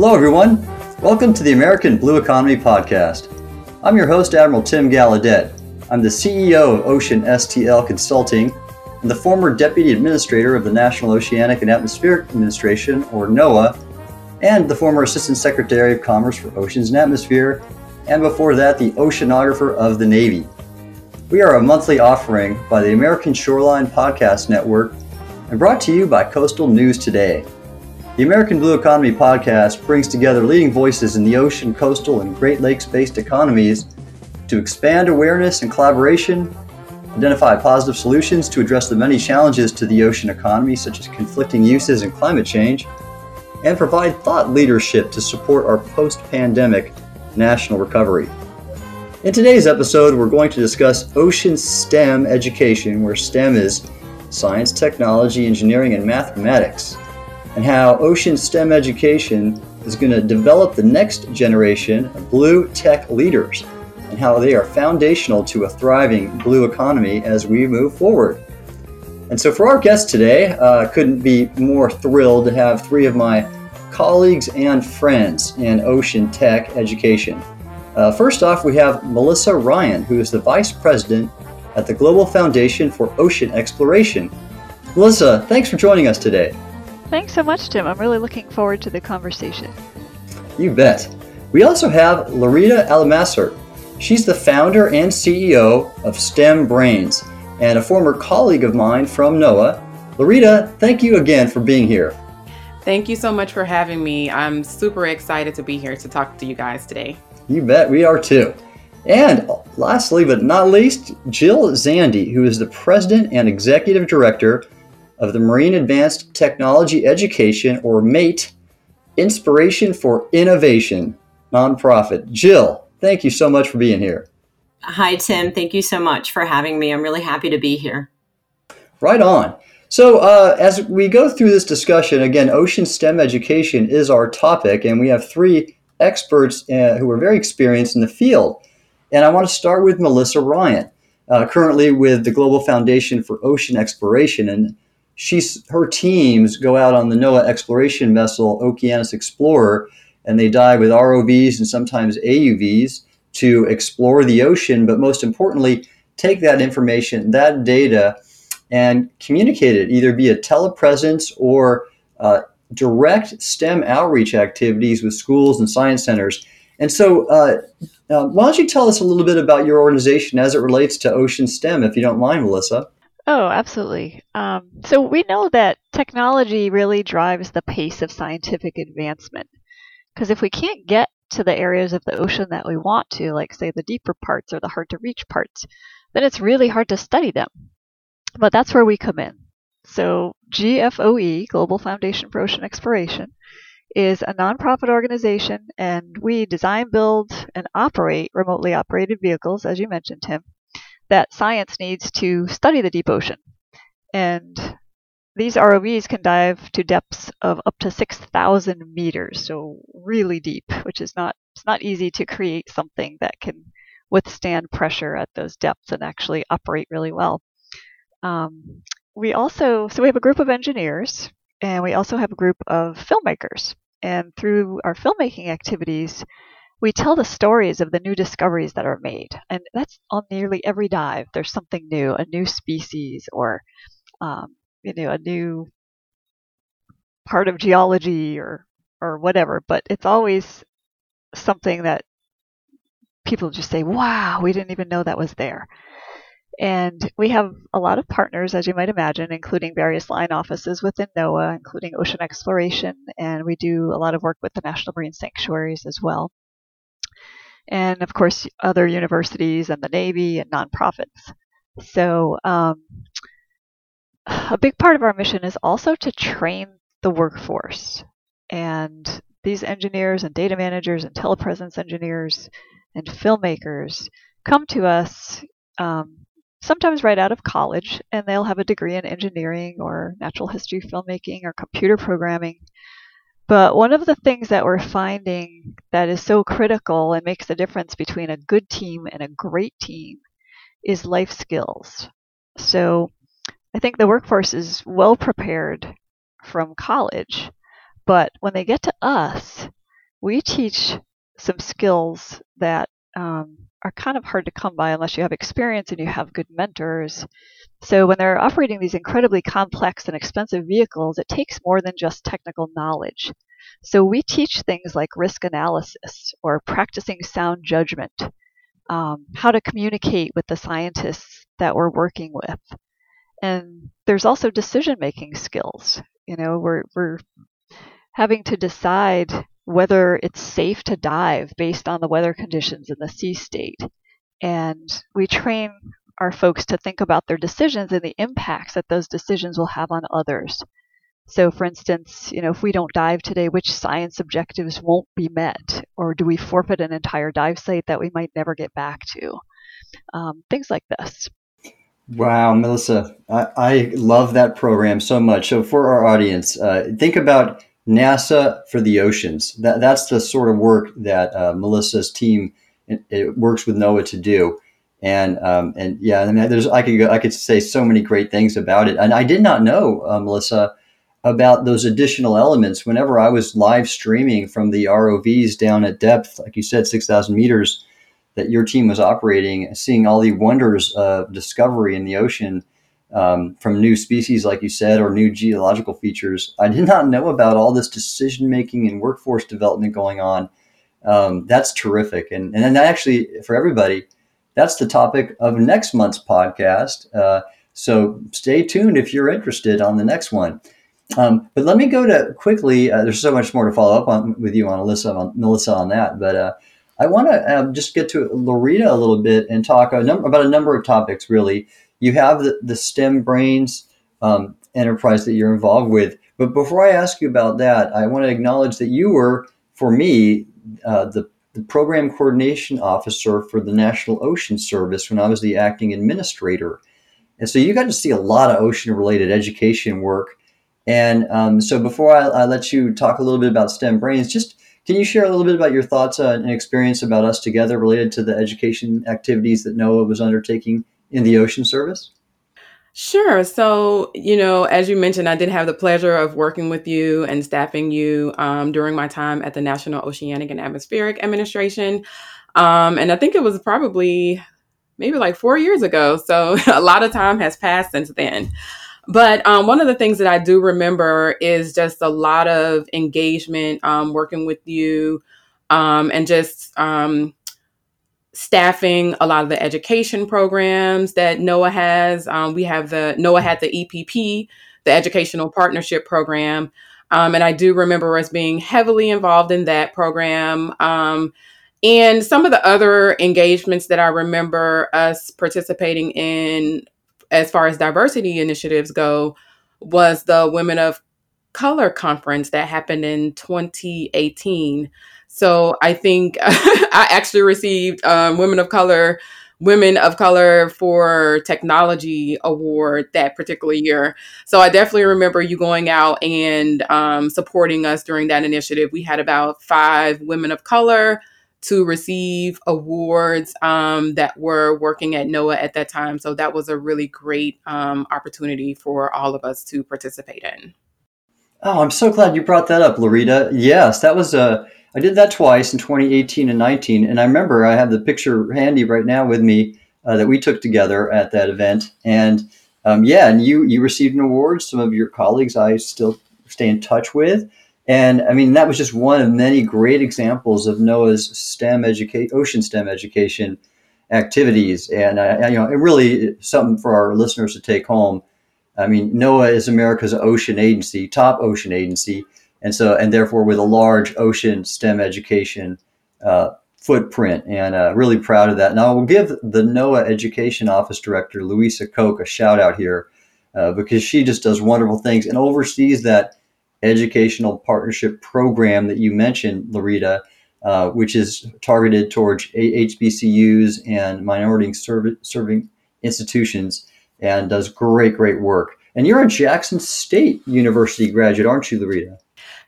Hello, everyone. Welcome to the American Blue Economy Podcast. I'm your host, Admiral Tim Gallaudet. I'm the CEO of Ocean STL Consulting and the former Deputy Administrator of the National Oceanic and Atmospheric Administration, or NOAA, and the former Assistant Secretary of Commerce for Oceans and Atmosphere, and before that, the Oceanographer of the Navy. We are a monthly offering by the American Shoreline Podcast Network and brought to you by Coastal News Today. The American Blue Economy podcast brings together leading voices in the ocean, coastal, and Great Lakes based economies to expand awareness and collaboration, identify positive solutions to address the many challenges to the ocean economy, such as conflicting uses and climate change, and provide thought leadership to support our post pandemic national recovery. In today's episode, we're going to discuss ocean STEM education, where STEM is science, technology, engineering, and mathematics and how ocean STEM education is going to develop the next generation of blue tech leaders and how they are foundational to a thriving blue economy as we move forward. And so, for our guest today, uh, couldn't be more thrilled to have three of my colleagues and friends in ocean tech education. Uh, first off, we have Melissa Ryan, who is the Vice President at the Global Foundation for Ocean Exploration. Melissa, thanks for joining us today. Thanks so much, Tim. I'm really looking forward to the conversation. You bet. We also have Loretta Almasser. She's the founder and CEO of STEM Brains and a former colleague of mine from NOAA. Loretta, thank you again for being here. Thank you so much for having me. I'm super excited to be here to talk to you guys today. You bet, we are too. And lastly, but not least, Jill Zande, who is the president and executive director of the Marine Advanced Technology Education, or MATE, Inspiration for Innovation nonprofit. Jill, thank you so much for being here. Hi, Tim. Thank you so much for having me. I'm really happy to be here. Right on. So, uh, as we go through this discussion, again, ocean STEM education is our topic, and we have three experts uh, who are very experienced in the field. And I want to start with Melissa Ryan, uh, currently with the Global Foundation for Ocean Exploration. And she's her teams go out on the NOAA exploration vessel Okeanos Explorer, and they dive with ROVs and sometimes AUVs to explore the ocean. But most importantly, take that information, that data, and communicate it either via telepresence or uh, direct STEM outreach activities with schools and science centers. And so, uh, uh, why don't you tell us a little bit about your organization as it relates to Ocean STEM, if you don't mind, Melissa? Oh, absolutely. Um, so we know that technology really drives the pace of scientific advancement. Because if we can't get to the areas of the ocean that we want to, like, say, the deeper parts or the hard to reach parts, then it's really hard to study them. But that's where we come in. So, GFOE, Global Foundation for Ocean Exploration, is a nonprofit organization, and we design, build, and operate remotely operated vehicles, as you mentioned, Tim, that science needs to study the deep ocean. And these ROVs can dive to depths of up to 6,000 meters, so really deep, which is not it's not easy to create something that can withstand pressure at those depths and actually operate really well. Um, we also so we have a group of engineers and we also have a group of filmmakers. And through our filmmaking activities, we tell the stories of the new discoveries that are made. And that's on nearly every dive. There's something new, a new species or, um, you know, a new part of geology or, or whatever. But it's always something that people just say, wow, we didn't even know that was there. And we have a lot of partners, as you might imagine, including various line offices within NOAA, including ocean exploration, and we do a lot of work with the National Marine Sanctuaries as well and of course other universities and the Navy and nonprofits. So um, a big part of our mission is also to train the workforce. And these engineers and data managers and telepresence engineers and filmmakers come to us um, sometimes right out of college, and they'll have a degree in engineering or natural history filmmaking or computer programming. But one of the things that we're finding that is so critical and makes the difference between a good team and a great team is life skills. So I think the workforce is well prepared from college, but when they get to us, we teach some skills that um, are kind of hard to come by unless you have experience and you have good mentors. So when they're operating these incredibly complex and expensive vehicles, it takes more than just technical knowledge. So we teach things like risk analysis or practicing sound judgment, um, how to communicate with the scientists that we're working with. And there's also decision making skills. You know, we're, we're having to decide whether it's safe to dive based on the weather conditions in the sea state. And we train our folks to think about their decisions and the impacts that those decisions will have on others. So, for instance, you know, if we don't dive today, which science objectives won't be met? Or do we forfeit an entire dive site that we might never get back to? Um, things like this. Wow, Melissa, I, I, love that program so much. So, for our audience, uh, think about NASA for the oceans. That, that's the sort of work that uh, Melissa's team it, it works with NOAA to do. And um, and yeah, I mean, there's I could go, I could say so many great things about it. And I did not know, uh, Melissa, about those additional elements. Whenever I was live streaming from the ROVs down at depth, like you said, six thousand meters, that your team was operating, seeing all the wonders of discovery in the ocean um, from new species, like you said, or new geological features. I did not know about all this decision making and workforce development going on. Um, that's terrific, and and then actually for everybody that's the topic of next month's podcast. Uh, so stay tuned if you're interested on the next one. Um, but let me go to quickly. Uh, there's so much more to follow up on with you on Alyssa, on Melissa on that. But uh, I want to um, just get to Loretta a little bit and talk a num- about a number of topics. Really, you have the, the STEM Brains um, enterprise that you're involved with. But before I ask you about that, I want to acknowledge that you were, for me, uh, the the program coordination officer for the National Ocean Service when I was the acting administrator. And so you got to see a lot of ocean related education work. And um, so before I, I, let you talk a little bit about STEM Brains, just can you share a little bit about your thoughts uh, and experience about us together related to the education activities that NOAA was undertaking in the Ocean Service? Sure. So, you know, as you mentioned, I did have the pleasure of working with you and staffing you um, during my time at the National Oceanic and Atmospheric Administration. Um, and I think it was probably maybe like four years ago. So a lot of time has passed since then. But um, one of the things that I do remember is just a lot of engagement um, working with you um, and just um, staffing a lot of the education programs that NOAA has. Um, we have the NOAA had the EPP, the Educational Partnership Program. Um, and I do remember us being heavily involved in that program. Um, and some of the other engagements that I remember us participating in, as far as diversity initiatives go, was the Women of Color Conference that happened in 2018. So I think I actually received um, Women of Color Women of Color for Technology Award that particular year. So I definitely remember you going out and um, supporting us during that initiative. We had about five women of color to receive awards um, that were working at NOAA at that time. So that was a really great um, opportunity for all of us to participate in. Oh, I'm so glad you brought that up, Loretta. Yes, that was a I did that twice in 2018 and 19, and I remember I have the picture handy right now with me uh, that we took together at that event. And um, yeah, and you you received an award. Some of your colleagues I still stay in touch with, and I mean that was just one of many great examples of NOAA's STEM education, ocean STEM education activities, and uh, you know it really something for our listeners to take home. I mean, NOAA is America's ocean agency, top ocean agency and so and therefore with a large ocean STEM education uh, footprint, and uh, really proud of that. And I will give the NOAA Education Office Director Louisa Koch a shout out here uh, because she just does wonderful things and oversees that educational partnership program that you mentioned, Loretta. Uh, which is targeted towards HBCUs and minority serving institutions and does great, great work. And you're a Jackson State University graduate, aren't you, Loretta?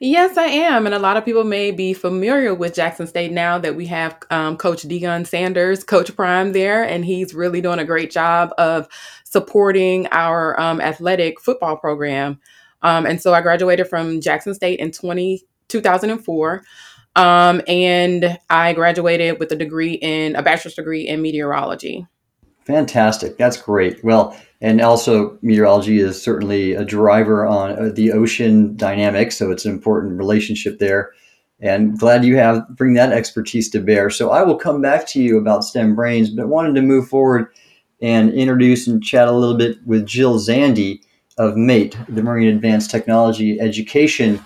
Yes, I am. And a lot of people may be familiar with Jackson State now that we have um, Coach Deion Sanders, Coach Prime there, and he's really doing a great job of supporting our um, athletic football program. Um, and so I graduated from Jackson State in 20, 2004. Um, and I graduated with a degree in a bachelor's degree in meteorology. Fantastic. That's great. Well, and also meteorology is certainly a driver on uh, the ocean dynamics, so it's an important relationship there. And glad you have bring that expertise to bear. So I will come back to you about STEM brains, but wanted to move forward and introduce and chat a little bit with Jill Zande of MATE, the Marine Advanced Technology Education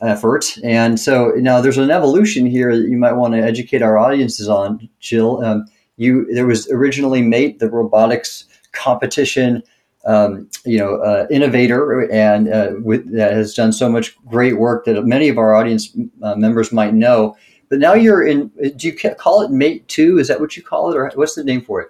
effort. And so now there's an evolution here that you might want to educate our audiences on, Jill. Um, you there was originally Mate, the robotics competition, um, you know, uh, innovator, and uh, with, that has done so much great work that many of our audience uh, members might know. But now you're in. Do you call it Mate Two? Is that what you call it, or what's the name for it?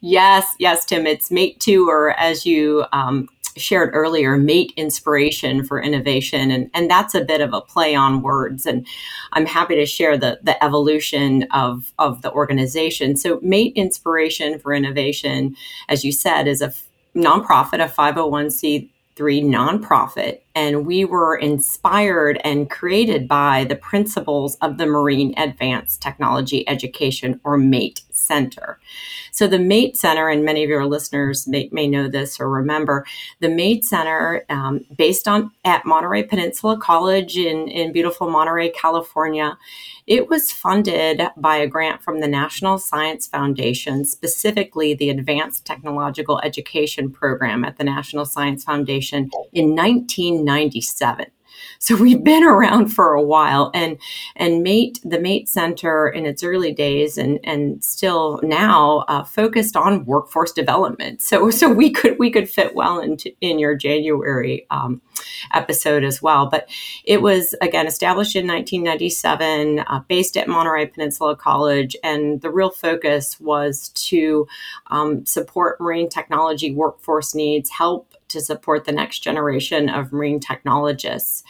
Yes, yes, Tim. It's Mate Two, or as you um, shared earlier, mate inspiration for innovation. And, and that's a bit of a play on words. And I'm happy to share the, the evolution of, of the organization. So, Mate Inspiration for Innovation, as you said, is a nonprofit, a 501c3 nonprofit. And we were inspired and created by the principles of the Marine Advanced Technology Education, or MATE Center. So the MATE Center, and many of your listeners may, may know this or remember, the MATE Center, um, based on at Monterey Peninsula College in, in beautiful Monterey, California, it was funded by a grant from the National Science Foundation, specifically the Advanced Technological Education Program at the National Science Foundation in 1997. So we've been around for a while, and and Mate the Mate Center in its early days and and still now uh, focused on workforce development. So so we could we could fit well into in your January um, episode as well. But it was again established in 1997, uh, based at Monterey Peninsula College, and the real focus was to um, support marine technology workforce needs, help to support the next generation of marine technologists.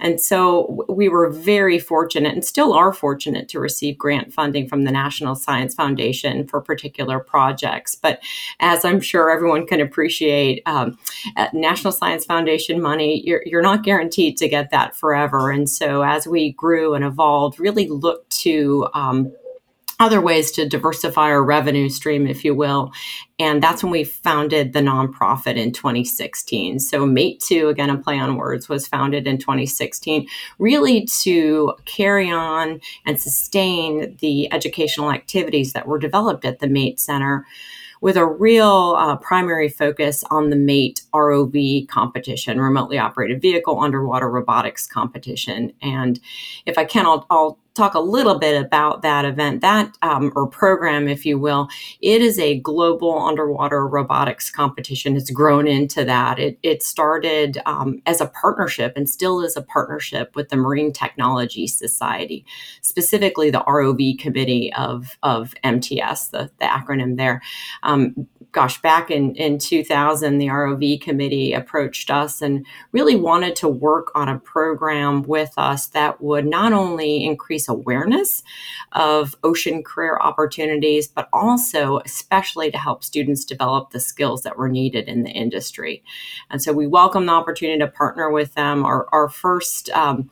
And so we were very fortunate and still are fortunate to receive grant funding from the National Science Foundation for particular projects. But as I'm sure everyone can appreciate, um, National Science Foundation money, you're, you're not guaranteed to get that forever. And so as we grew and evolved, really looked to um, other ways to diversify our revenue stream, if you will. And that's when we founded the nonprofit in 2016. So, Mate 2, again, a play on words, was founded in 2016, really to carry on and sustain the educational activities that were developed at the Mate Center with a real uh, primary focus on the MATE ROV competition, remotely operated vehicle underwater robotics competition. And if I can, I'll, I'll talk a little bit about that event, that um, or program, if you will. It is a global underwater robotics competition. It's grown into that. It, it started um, as a partnership and still is a partnership with the Marine Technology Society, specifically the ROV Committee of, of MTS, the, the acronym there. Um, gosh, back in, in 2000, the ROV committee approached us and really wanted to work on a program with us that would not only increase awareness of ocean career opportunities, but also, especially, to help students develop the skills that were needed in the industry. And so we welcome the opportunity to partner with them. Our, our first um,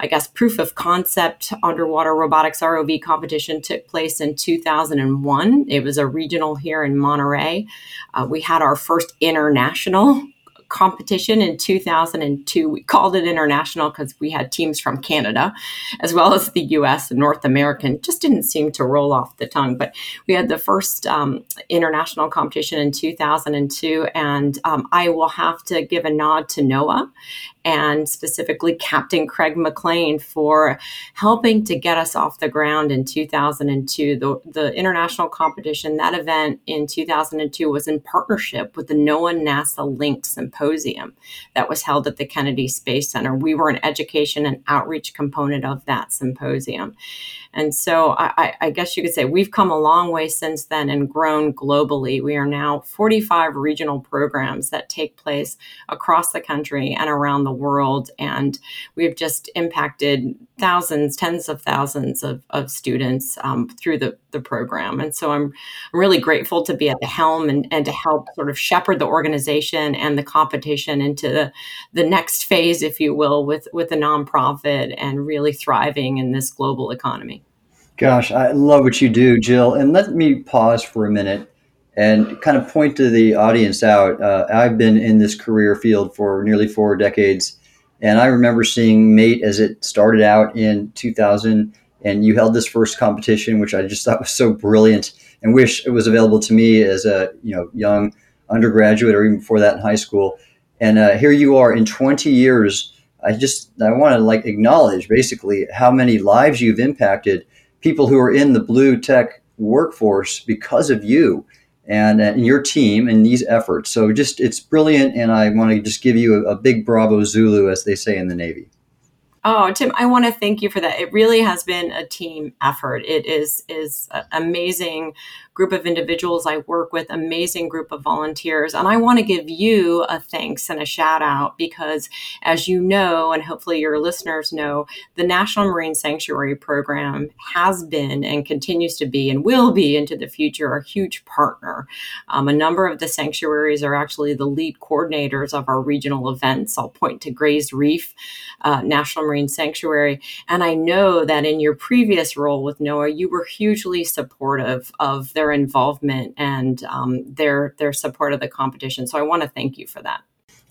I guess, proof of concept underwater robotics ROV competition took place in 2001. It was a regional here in Monterey. Uh, we had our first international competition in 2002. We called it international because we had teams from Canada as well as the US and North American. Just didn't seem to roll off the tongue. But we had the first um, international competition in 2002. And um, I will have to give a nod to NOAA and specifically Captain Craig McLean for helping to get us off the ground in 2002. The, the international competition, that event in 2002 was in partnership with the NOAA NASA Link Symposium that was held at the Kennedy Space Center. We were an education and outreach component of that symposium. And so I, I, guess you could say we've come a long way since then and grown globally. We are now 45 regional programs that take place across the country and around the world. And we've just impacted thousands, tens of thousands of, of students um, through the, the program. And so I'm really grateful to be at the helm and, and to help sort of shepherd the organization and the competition into the, the next phase, if you will, with, with the nonprofit and really thriving in this global economy. Gosh, I love what you do, Jill. And let me pause for a minute and kind of point to the audience out. Uh, I've been in this career field for nearly four decades, and I remember seeing Mate as it started out in 2000, and you held this first competition, which I just thought was so brilliant, and wish it was available to me as a you know young undergraduate or even before that in high school. And uh, here you are in 20 years. I just I want to like acknowledge basically how many lives you've impacted, people who are in the blue tech workforce because of you and, and your team and these efforts. So just it's brilliant, and I want to just give you a, a big bravo Zulu, as they say in the Navy. Oh, Tim, I want to thank you for that. It really has been a team effort. It is is amazing group of individuals I work with, amazing group of volunteers. And I want to give you a thanks and a shout out because, as you know, and hopefully your listeners know, the National Marine Sanctuary Program has been and continues to be and will be into the future a huge partner. Um, a number of the sanctuaries are actually the lead coordinators of our regional events. I'll point to Gray's Reef uh, National Marine Sanctuary. And I know that in your previous role with NOAA, you were hugely supportive of their their involvement and um, their their support of the competition. So I want to thank you for that.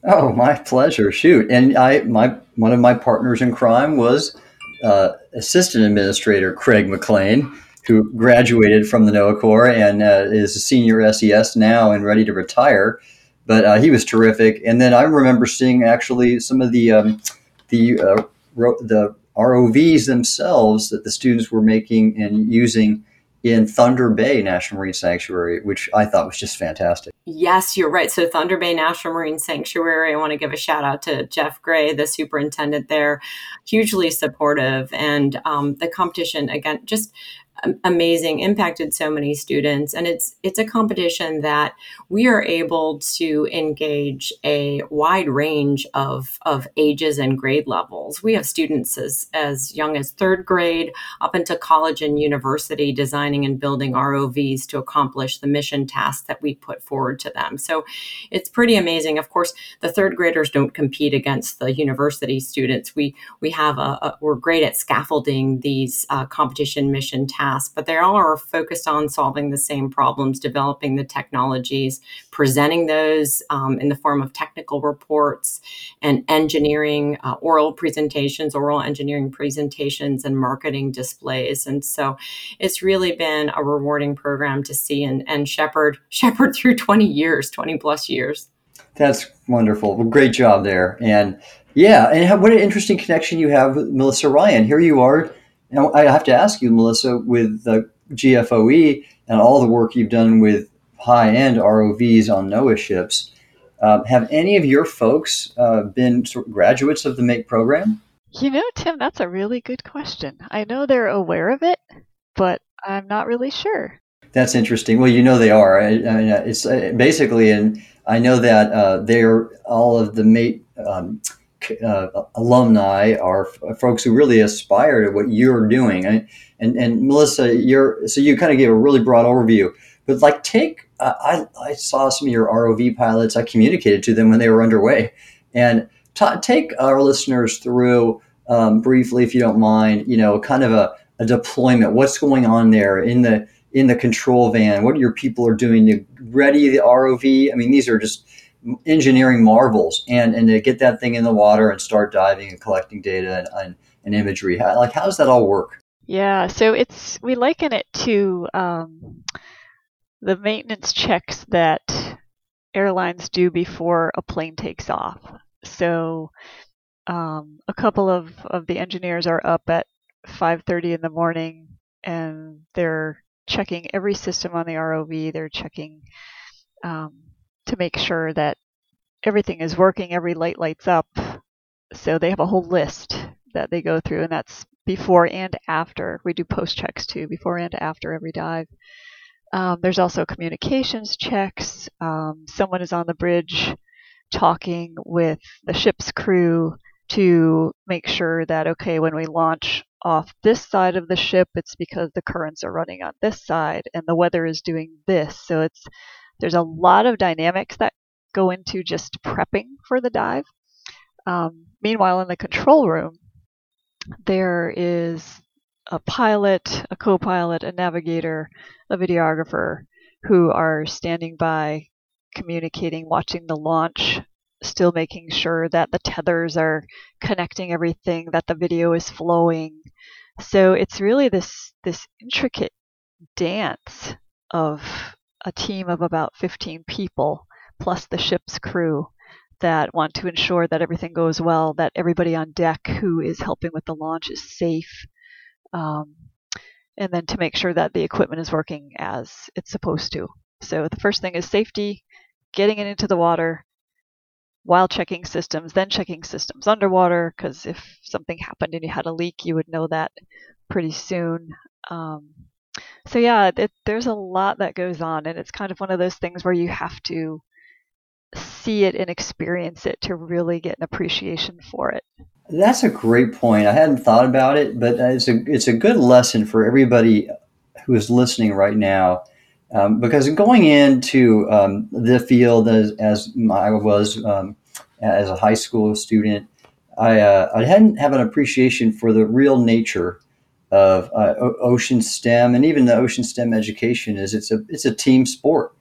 Oh, my pleasure. Shoot, and I my one of my partners in crime was uh, Assistant Administrator Craig McLean, who graduated from the NOAA Corps and uh, is a senior SES now and ready to retire. But uh, he was terrific. And then I remember seeing actually some of the um, the uh, ro- the ROVs themselves that the students were making and using in Thunder Bay National Marine Sanctuary, which I thought was just fantastic. Yes, you're right. So, Thunder Bay National Marine Sanctuary, I want to give a shout out to Jeff Gray, the superintendent there, hugely supportive. And um, the competition, again, just amazing impacted so many students. And it's it's a competition that we are able to engage a wide range of of ages and grade levels. We have students as as young as third grade up into college and university designing and building rovs to accomplish the mission tasks that we put forward to them. So it's pretty amazing. Of course the third graders don't compete against the university students. We we have a, a we're great at scaffolding these uh, competition mission tasks but they all are focused on solving the same problems, developing the technologies, presenting those um, in the form of technical reports and engineering, uh, oral presentations, oral engineering presentations, and marketing displays. And so it's really been a rewarding program to see and, and shepherd, shepherd through 20 years, 20 plus years. That's wonderful. Well, great job there. And yeah, and what an interesting connection you have with Melissa Ryan. Here you are now, I have to ask you, Melissa, with the GFOE and all the work you've done with high end ROVs on NOAA ships, uh, have any of your folks uh, been sort of graduates of the MATE program? You know, Tim, that's a really good question. I know they're aware of it, but I'm not really sure. That's interesting. Well, you know they are. I, I mean, it's uh, basically, and I know that uh, they're all of the mate um, uh, alumni are folks who really aspire to what you're doing. And, and, and Melissa, you're so you kind of gave a really broad overview, but like take uh, I I saw some of your ROV pilots. I communicated to them when they were underway, and t- take our listeners through um, briefly, if you don't mind. You know, kind of a, a deployment. What's going on there in the in the control van? What your people are doing to ready the ROV? I mean, these are just engineering marvels and and to get that thing in the water and start diving and collecting data and, and, and imagery. How, like how does that all work? Yeah so it's we liken it to um, the maintenance checks that airlines do before a plane takes off. So um, a couple of, of the engineers are up at 5.30 in the morning and they're checking every system on the rov they're checking um, to make sure that everything is working, every light lights up. So they have a whole list that they go through, and that's before and after. We do post checks too, before and after every dive. Um, there's also communications checks. Um, someone is on the bridge talking with the ship's crew to make sure that, okay, when we launch off this side of the ship, it's because the currents are running on this side and the weather is doing this. So it's there's a lot of dynamics that go into just prepping for the dive. Um, meanwhile, in the control room, there is a pilot, a co pilot, a navigator, a videographer who are standing by, communicating, watching the launch, still making sure that the tethers are connecting everything, that the video is flowing. So it's really this this intricate dance of a team of about 15 people plus the ship's crew that want to ensure that everything goes well, that everybody on deck who is helping with the launch is safe, um, and then to make sure that the equipment is working as it's supposed to. So the first thing is safety, getting it into the water while checking systems, then checking systems underwater, because if something happened and you had a leak, you would know that pretty soon. Um, so yeah, it, there's a lot that goes on, and it's kind of one of those things where you have to see it and experience it to really get an appreciation for it. That's a great point. I hadn't thought about it, but it's a it's a good lesson for everybody who is listening right now. Um, because going into um, the field as, as I was um, as a high school student, I, uh, I hadn't have an appreciation for the real nature of uh, ocean STEM and even the ocean STEM education is it's a it's a team sport.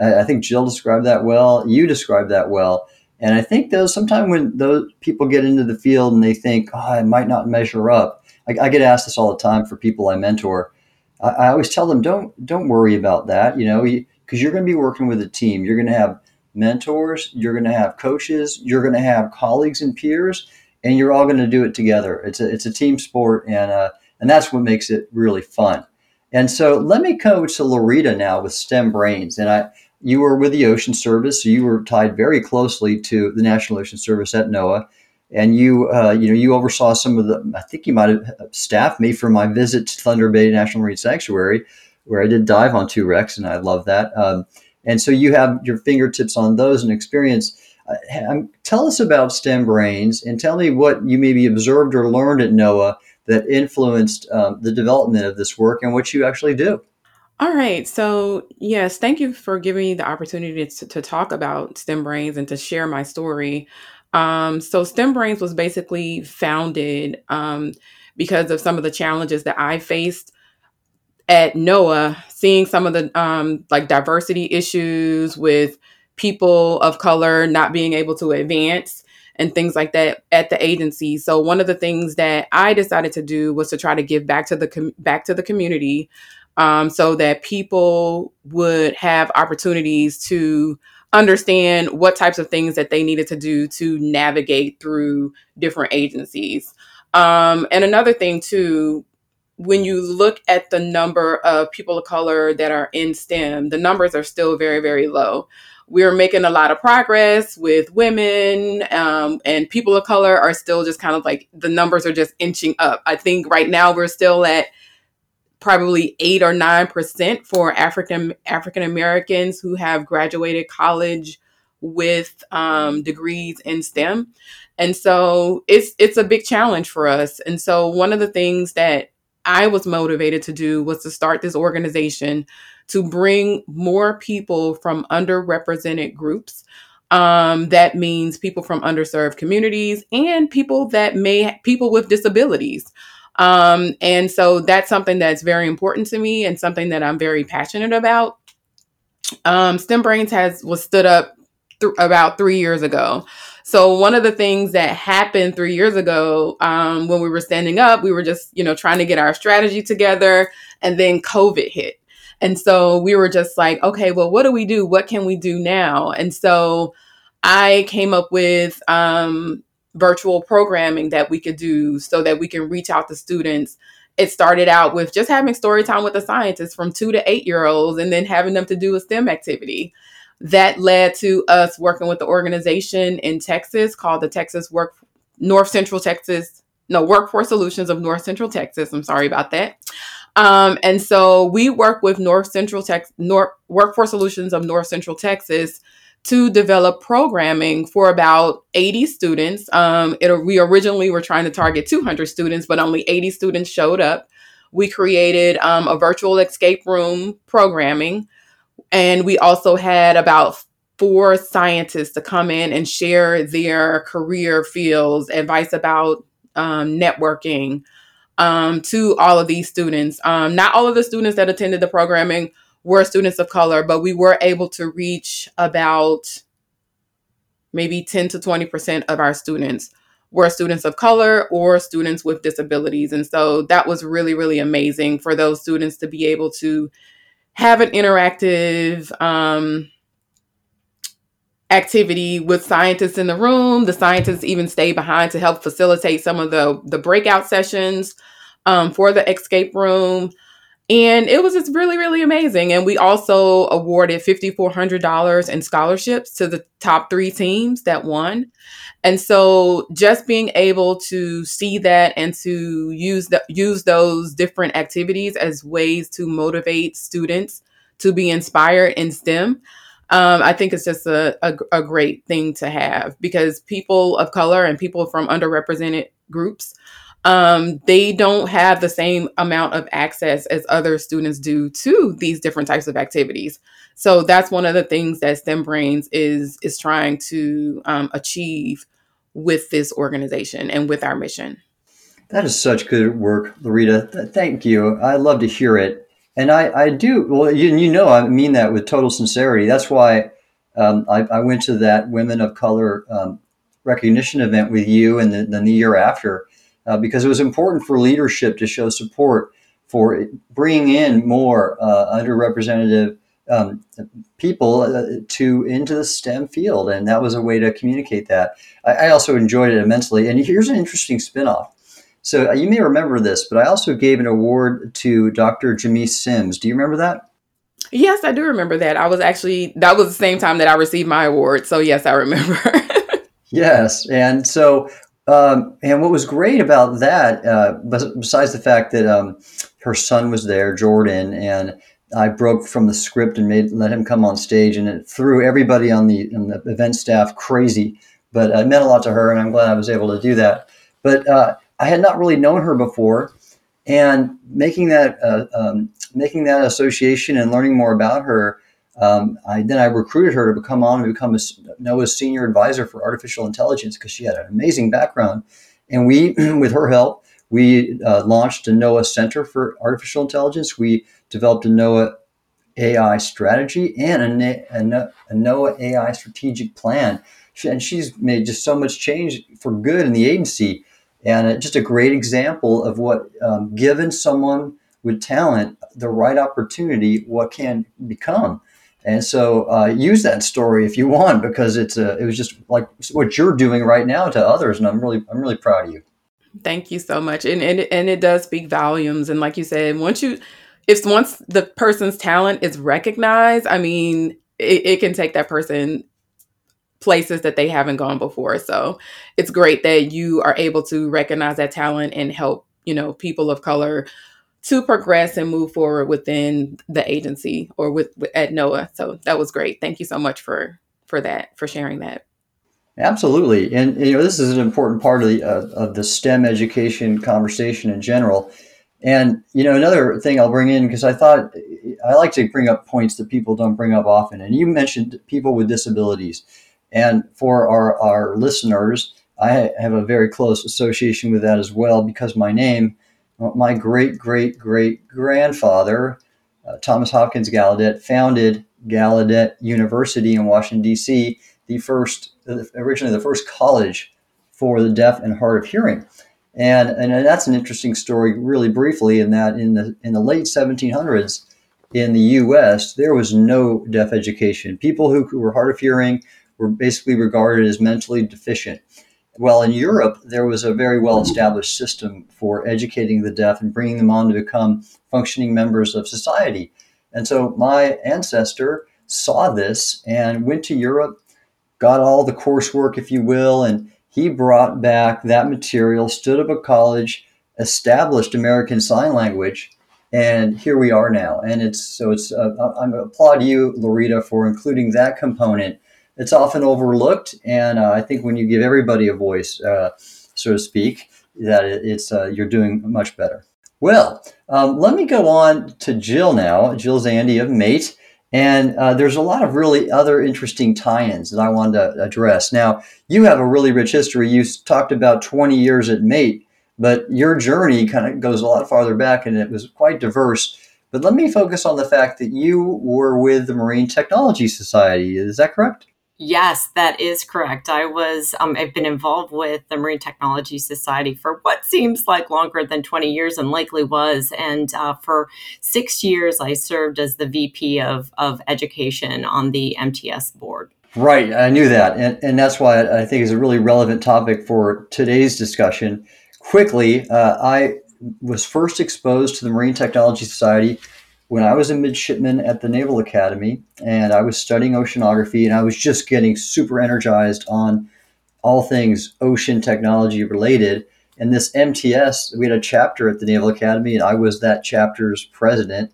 I think Jill described that well. You described that well. And I think those sometimes when those people get into the field and they think, oh, I might not measure up. I, I get asked this all the time for people I mentor. I, I always tell them, don't don't worry about that. You know, because you, are going to be working with a team. You're going to have mentors. You're going to have coaches. You're going to have colleagues and peers, and you're all going to do it together. It's a it's a team sport, and uh, and that's what makes it really fun. And so let me coach to Loretta now with STEM Brains. And I, you were with the Ocean Service, so you were tied very closely to the National Ocean Service at NOAA, and you, uh, you know, you oversaw some of the. I think you might have staffed me for my visit to Thunder Bay National Marine Sanctuary, where I did dive on two wrecks, and I love that. Um, and so you have your fingertips on those and experience. Uh, um, tell us about STEM Brains, and tell me what you maybe observed or learned at NOAA that influenced um, the development of this work and what you actually do. All right. So, yes, thank you for giving me the opportunity to, to talk about STEM Brains and to share my story. Um, so, STEM Brains was basically founded um, because of some of the challenges that I faced at NOAA, seeing some of the um, like diversity issues with people of color not being able to advance and things like that at the agency. So one of the things that I decided to do was to try to give back to the com- back to the community, um, so that people would have opportunities to understand what types of things that they needed to do to navigate through different agencies. Um, and another thing too, when you look at the number of people of color that are in STEM, the numbers are still very, very low we're making a lot of progress with women um, and people of color are still just kind of like the numbers are just inching up. I think right now we're still at probably eight or nine percent for African African Americans who have graduated college with um, degrees in STEM, and so it's it's a big challenge for us. And so one of the things that I was motivated to do was to start this organization to bring more people from underrepresented groups. Um, that means people from underserved communities and people that may people with disabilities. Um, and so that's something that's very important to me and something that I'm very passionate about. Um, STEM Brains has was stood up th- about three years ago. So one of the things that happened three years ago um, when we were standing up, we were just you know trying to get our strategy together, and then COVID hit. And so we were just like, okay, well, what do we do? What can we do now? And so I came up with um, virtual programming that we could do so that we can reach out to students. It started out with just having story time with the scientists from two to eight year olds and then having them to do a STEM activity. That led to us working with the organization in Texas called the Texas Work North Central Texas, no, Workforce Solutions of North Central Texas. I'm sorry about that. Um, and so we work with North Central Texas, North Workforce Solutions of North Central Texas to develop programming for about 80 students. Um, it, we originally were trying to target 200 students, but only 80 students showed up. We created um, a virtual escape room programming, and we also had about four scientists to come in and share their career fields, advice about um, networking um, to all of these students. Um, not all of the students that attended the programming were students of color, but we were able to reach about maybe 10 to 20% of our students were students of color or students with disabilities. And so that was really, really amazing for those students to be able to have an interactive um, activity with scientists in the room. The scientists even stay behind to help facilitate some of the, the breakout sessions um, for the escape room. And it was just really, really amazing. And we also awarded $5,400 in scholarships to the top three teams that won. And so just being able to see that and to use the, use those different activities as ways to motivate students to be inspired in STEM, um, I think it's just a, a, a great thing to have because people of color and people from underrepresented groups um, they don't have the same amount of access as other students do to these different types of activities. So that's one of the things that STEM Brains is is trying to um, achieve with this organization and with our mission. That is such good work, Loretta. Thank you. I love to hear it, and I, I do. Well, you, you know, I mean that with total sincerity. That's why um, I, I, went to that Women of Color um, recognition event with you, and then the year after uh, because it was important for leadership to show support for bringing in more uh, underrepresented um, people uh, to into the STEM field, and that was a way to communicate that. I, I also enjoyed it immensely. And here's an interesting spinoff. So uh, you may remember this, but I also gave an award to Dr. Jamese Sims. Do you remember that? Yes, I do remember that. I was actually that was the same time that I received my award. So yes, I remember. yes, and so um, and what was great about that, uh, besides the fact that um, her son was there, Jordan, and I broke from the script and made let him come on stage, and it threw everybody on the, on the event staff crazy. But it meant a lot to her, and I'm glad I was able to do that. But uh, I had not really known her before, and making that uh, um, making that association and learning more about her um, I, then I recruited her to become on to become a, NOAA's senior advisor for artificial intelligence because she had an amazing background. And we, with her help, we uh, launched a NOAA Center for Artificial Intelligence. We developed a NOAA AI strategy and a, a, a NOAA AI strategic plan. She, and she's made just so much change for good in the agency. And just a great example of what, um, given someone with talent the right opportunity, what can become. And so uh, use that story if you want because it's a, it was just like what you're doing right now to others, and I'm really I'm really proud of you. Thank you so much, and and and it does speak volumes. And like you said, once you if once the person's talent is recognized, I mean, it, it can take that person places that they haven't gone before. So it's great that you are able to recognize that talent and help you know people of color to progress and move forward within the agency or with, with at NOAA. So that was great. Thank you so much for for that for sharing that. Absolutely, and you know this is an important part of the uh, of the STEM education conversation in general. And you know another thing I'll bring in because I thought I like to bring up points that people don't bring up often. And you mentioned people with disabilities, and for our our listeners, I have a very close association with that as well because my name my great great great grandfather, uh, Thomas Hopkins Gallaudet, founded Gallaudet University in Washington, D.C., the first, originally the first college for the deaf and hard of hearing. And, and that's an interesting story, really briefly, in that in the, in the late 1700s in the U.S., there was no deaf education. People who, who were hard of hearing were basically regarded as mentally deficient. Well, in Europe, there was a very well established system for educating the deaf and bringing them on to become functioning members of society. And so my ancestor saw this and went to Europe, got all the coursework, if you will, and he brought back that material, stood up a college, established American Sign Language, and here we are now. And it's so it's uh, I applaud you, Loretta, for including that component it's often overlooked. And uh, I think when you give everybody a voice, uh, so to speak, that it's uh, you're doing much better. Well, um, let me go on to Jill now. Jill Zande of Mate. And uh, there's a lot of really other interesting tie ins that I wanted to address. Now, you have a really rich history. You talked about 20 years at Mate, but your journey kind of goes a lot farther back and it was quite diverse. But let me focus on the fact that you were with the Marine Technology Society. Is that correct? Yes, that is correct. I was, um, I've been involved with the Marine Technology Society for what seems like longer than 20 years and likely was. And uh, for six years, I served as the VP of, of Education on the MTS board. Right, I knew that. And, and that's why I think is a really relevant topic for today's discussion. Quickly, uh, I was first exposed to the Marine Technology Society when I was a midshipman at the Naval Academy and I was studying oceanography and I was just getting super energized on all things ocean technology related. And this MTS, we had a chapter at the Naval Academy and I was that chapter's president.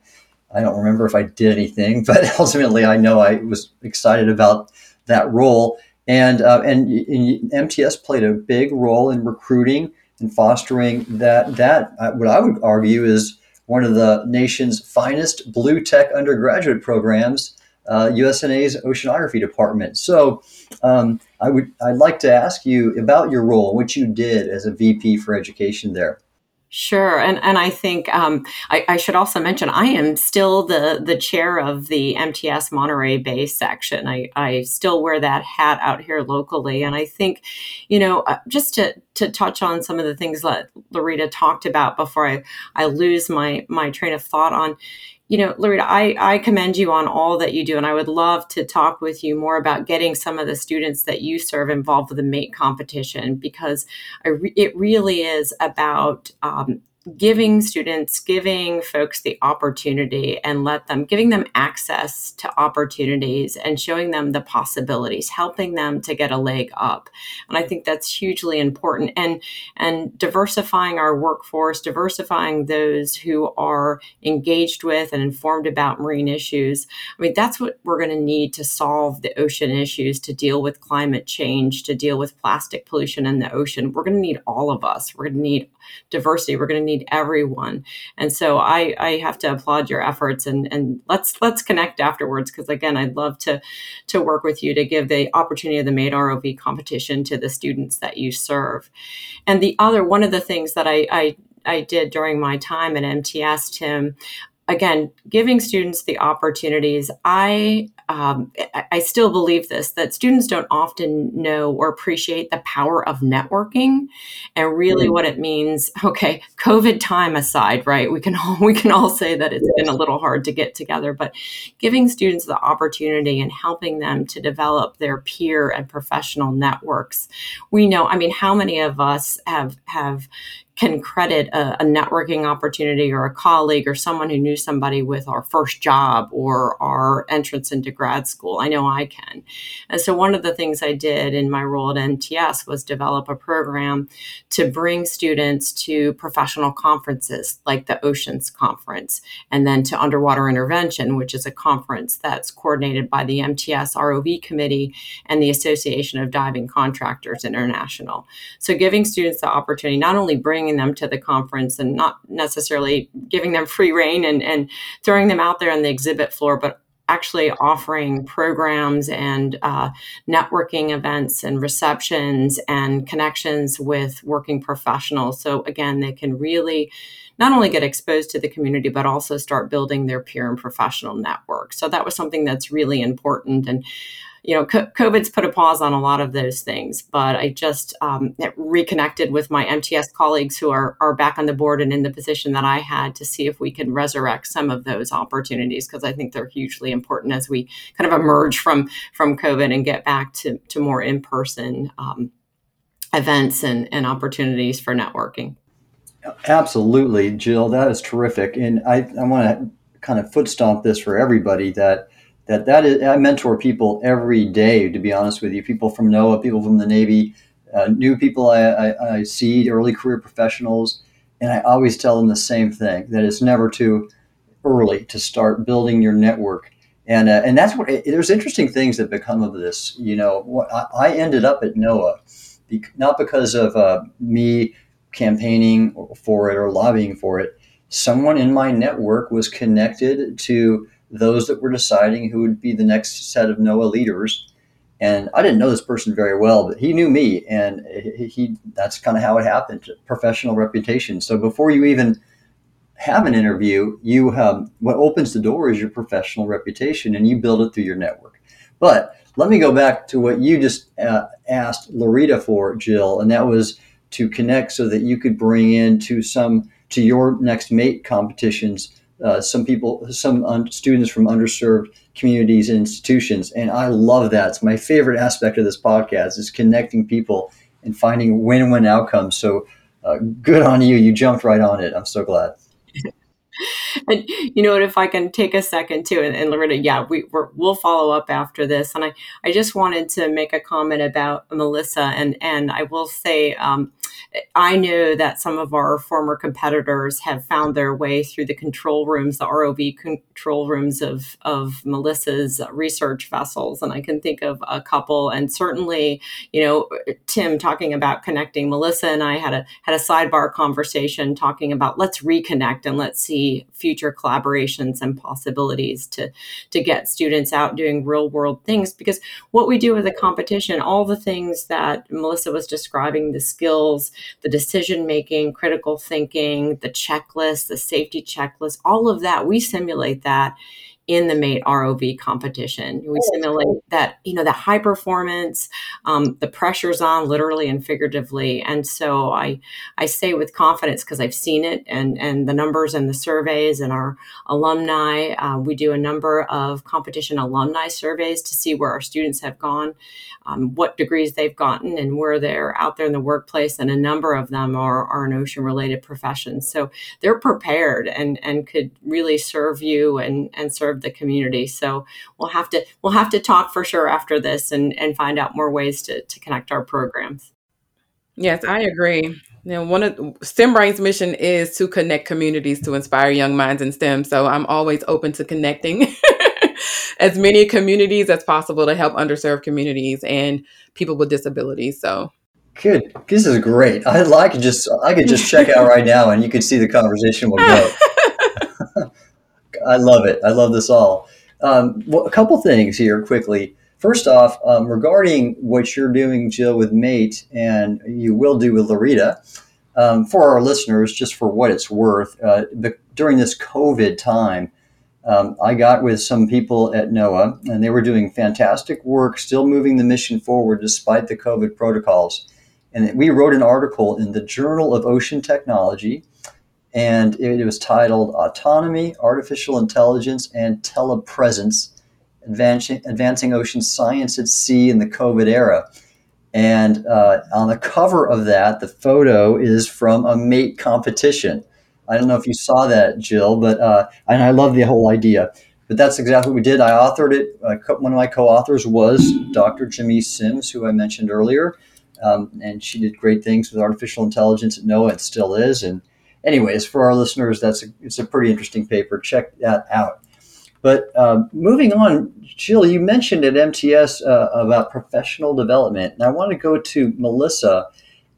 I don't remember if I did anything, but ultimately I know I was excited about that role. And, uh, and, and MTS played a big role in recruiting and fostering that, that uh, what I would argue is one of the nation's finest blue tech undergraduate programs, uh, USNA's Oceanography Department. So, um, I would I'd like to ask you about your role, what you did as a VP for education there. Sure, and and I think um, I, I, should also mention I am still the the chair of the MTS Monterey Bay section. I, I still wear that hat out here locally, and I think, you know, uh, just to to touch on some of the things that Loretta talked about before I I lose my my train of thought on you know, Loretta, I, I commend you on all that you do, and I would love to talk with you more about getting some of the students that you serve involved with the MATE competition because re- it really is about um, giving students, giving folks the opportunity and let them, giving them access to opportunities and showing them the possibilities, helping them to get a leg up. And I think that's hugely important. And, and diversifying our workforce, diversifying those who are engaged with and informed about marine issues. I mean, that's what we're going to need to solve the ocean issues, to deal with climate change, to deal with plastic pollution in the ocean. We're going to need all of us. We're going to need diversity. We're going to need everyone. And so I, I have to applaud your efforts and, and let's let's connect afterwards because again, I'd love to to work with you to give the opportunity of the MATE ROV competition to the students that you serve. And the other one of the things that I, I I did during my time at MTS, Tim, again, giving students the opportunities. I um, I still believe this that students don't often know or appreciate the power of networking, and really mm-hmm. what it means. Okay, COVID time aside, right? We can all we can all say that it's yes. been a little hard to get together, but giving students the opportunity and helping them to develop their peer and professional networks. We know. I mean, how many of us have have can credit a, a, networking opportunity or a colleague or someone who knew somebody with our first job or our entrance into grad school. I know I can. And so one of the things I did in my role at MTS was develop a program to bring students to professional conferences like the Oceans Conference and then to Underwater Intervention, which is a conference that's coordinated by the MTS ROV Committee and the Association of Diving Contractors International. So giving students the opportunity not only bringing them to the conference and not necessarily giving them free reign and, and throwing them out there on the exhibit floor, but actually offering programs and uh, networking events and receptions and connections with working professionals. So, again, they can really not only get exposed to the community, but also start building their peer and professional network. So, that was something that's really important. And you know, COVID's put a pause on a lot of those things, but I just um, reconnected with my MTS colleagues who are, are back on the board and in the position that I had to see if we can resurrect some of those opportunities because I think they're hugely important as we kind of emerge from from COVID and get back to, to more in person um, events and, and opportunities for networking. Absolutely, Jill. That is terrific. And I, I want to kind of foot stomp this for everybody that that that is I mentor people every day. To be honest with you, people from NOAA, people from the Navy, uh, new people I, I, I, see, early career professionals, and I always tell them the same thing: that it's never too early to start building your network. And, uh, and that's what there's interesting things that become of this. You know, I, I ended up at NOAA, not because of uh, me campaigning for it or lobbying for it. Someone in my network was connected to those that were deciding who would be the next set of NOAA leaders. And I didn't know this person very well, but he knew me, and he, he that's kind of how it happened. Professional reputation. So before you even have an interview, you have what opens the door is your professional reputation, and you build it through your network. But let me go back to what you just uh, asked Loretta for, Jill, and that was to connect so that you could bring in to some to your next MATE competitions uh, some people, some un- students from underserved communities and institutions, and I love that. It's my favorite aspect of this podcast is connecting people and finding win-win outcomes. So, uh, good on you! You jumped right on it. I'm so glad. and you know what if i can take a second too and, and loretta yeah we we will follow up after this and i i just wanted to make a comment about melissa and and i will say um, i know that some of our former competitors have found their way through the control rooms the rov control rooms of of melissa's research vessels and i can think of a couple. And certainly you know tim talking about connecting melissa and i had a had a sidebar conversation talking about let's reconnect and let's see future collaborations and possibilities to to get students out doing real world things. Because what we do with a competition all the things that melissa was describing the skills the decision making critical thinking the checklist the safety checklist all of that we simulate that in the MATE ROV competition. We oh, simulate that, you know, the high performance, um, the pressure's on literally and figuratively. And so I, I say with confidence because I've seen it and, and the numbers and the surveys and our alumni, uh, we do a number of competition alumni surveys to see where our students have gone, um, what degrees they've gotten and where they're out there in the workplace. And a number of them are, are in ocean related professions. So they're prepared and, and could really serve you and, and serve serve the community. So we'll have to we'll have to talk for sure after this and and find out more ways to to connect our programs. Yes, I agree. You know, one of STEM Brain's mission is to connect communities to inspire young minds in STEM. So I'm always open to connecting as many communities as possible to help underserved communities and people with disabilities. So good. This is great. I like just I could just check out right now and you could see the conversation will go. I love it. I love this all. Um, well, a couple things here quickly. First off, um, regarding what you're doing, Jill, with Mate, and you will do with Loretta, um, for our listeners, just for what it's worth, uh, the, during this COVID time, um, I got with some people at NOAA, and they were doing fantastic work, still moving the mission forward despite the COVID protocols. And we wrote an article in the Journal of Ocean Technology and it, was titled Autonomy, Artificial Intelligence, and Telepresence Advancing, Advancing Ocean Science at Sea in the COVID Era. And uh, on the cover of that, the photo is from a MATE competition. I don't know if you saw that, Jill, but uh, and I love the whole idea. But that's exactly what we did. I authored it. Uh, one of my co-authors was Dr. Jamese Sims, who I mentioned earlier, um, and she did great things with artificial intelligence at NOAA and still is. And anyways, for our listeners, that's a, it's a pretty interesting paper. Check that out. But um, moving on, Jill, you mentioned at MTS uh, about professional development, and I want to go to Melissa.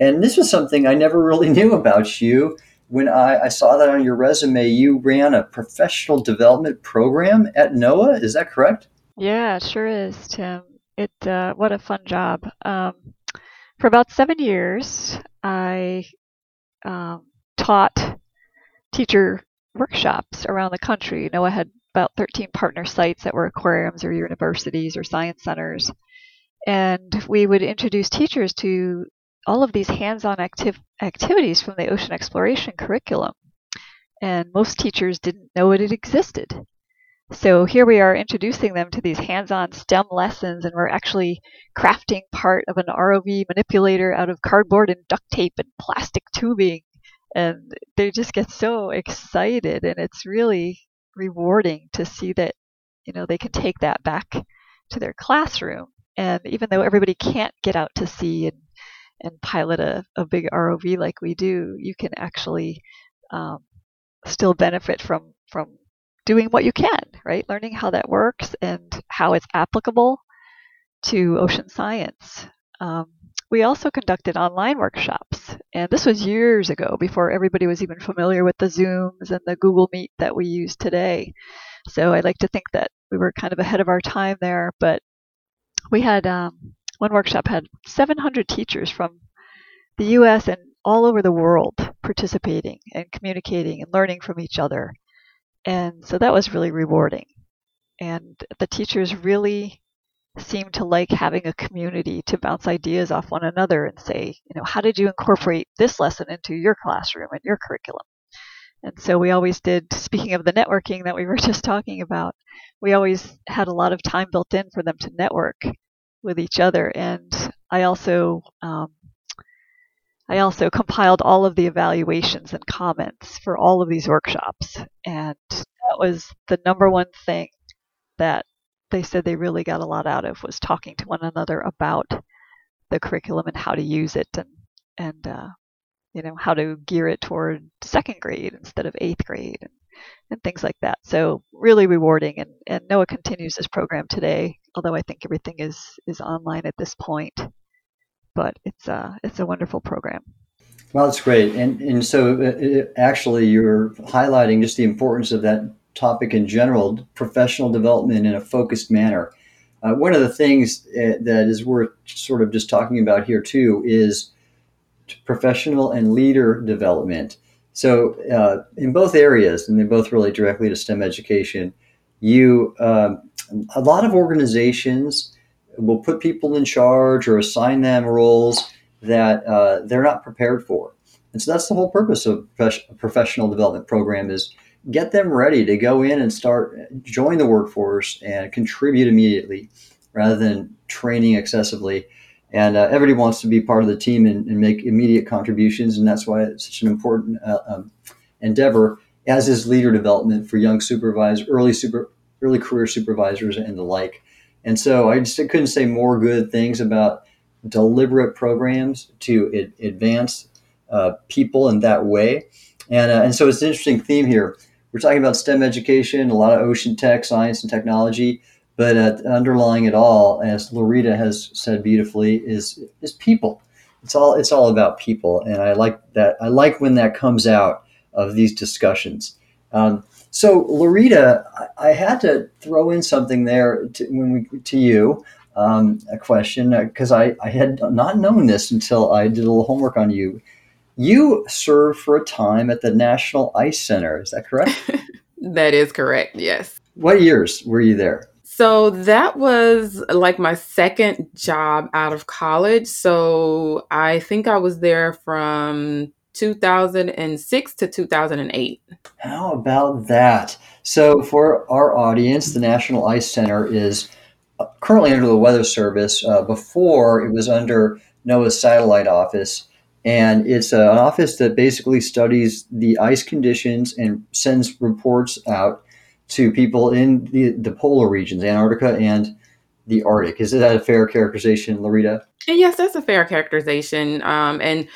And this was something I never really knew about you. When I, I saw that on your resume, you ran a professional development program at NOAA. Is that correct? Yeah, sure is, Tim. It uh, what a fun job. Um, for about seven years, I um, taught teacher workshops around the country. NOAA had about 13 partner sites that were aquariums or universities or science centers. And we would introduce teachers to all of these hands on activ- activities from the ocean exploration curriculum. And most teachers didn't know it existed. So here we are introducing them to these hands on STEM lessons, and we're actually crafting part of an ROV manipulator out of cardboard and duct tape and plastic tubing and they just get so excited and it's really rewarding to see that you know they can take that back to their classroom and even though everybody can't get out to sea and and pilot a, a big ROV like we do, you can actually um, still benefit from from doing what you can, right? Learning how that works and how it's applicable to ocean science. Um, we also conducted online workshops, and this was years ago before everybody was even familiar with the Zooms and the Google Meet that we use today. So I like to think that we were kind of ahead of our time there, but we had um, one workshop had 700 teachers from the US and all over the world participating and communicating and learning from each other. And so that was really rewarding. And the teachers really seemed to like having a community to bounce ideas off one another and say, you know, how did you incorporate this lesson into your classroom and your curriculum? And so we always did, speaking of the networking that we were just talking about, we always had a lot of time built in for them to network with each other. And I also, um, I also compiled all of the evaluations and comments for all of these workshops. And that was the number one thing that they said they really got a lot out of was talking to one another about the curriculum and how to use it and and uh, you know how to gear it toward second grade instead of eighth grade and, and things like that. So really rewarding and, and NOAA continues this program today, although I think everything is is online at this point. But it's uh it's a wonderful program. Well, that's great, and and so uh, uh actually you're highlighting just the importance of that topic in general, professional development in a focused manner. Uh, one of the things uh, that is worth sort of just talking about here too is professional and leader development. So, uh, in both areas, and they both relate directly to STEM education, you um, a lot of organizations will put people in charge or assign them roles that uh, they're not prepared for. And so that's the whole purpose of professional development program is get them ready to go in and start join the workforce and contribute immediately rather than training excessively. And uh, everybody wants to be part of the team and, and, make immediate contributions and that's why it's such an important uh, um, endeavor as is leader development for young supervisors early super early career supervisors and the like. And so i just couldn't say more good things about deliberate programs to advance uh, people in that way. And, uh, and so it's an interesting theme here we're talking about STEM education, a lot of ocean tech, science, and technology. But uh, underlying it all, as Loretta has said beautifully, is is people. It's all it's all about people, and I like that. I like when that comes out of these discussions. Um, so, Loretta, I, I, had to throw in something there to, when we, to you, um, a question because uh, I, I had not known this until I did a little homework on you. You served for a time at the National Ice Center. Is that correct? that is correct. Yes. What years were you there? So that was like my second job out of college. So I think I was there from 2006 to 2008. How about that? So, for our audience, the National Ice Center is uh, currently under the Weather Service. Uh, before it was under NOAA's satellite office and it's an office that basically studies the ice conditions and sends reports out to people in the, the polar regions, Antarctica and the Arctic. Is that a fair characterization, Loretta? Yes, that's a fair characterization. Um, and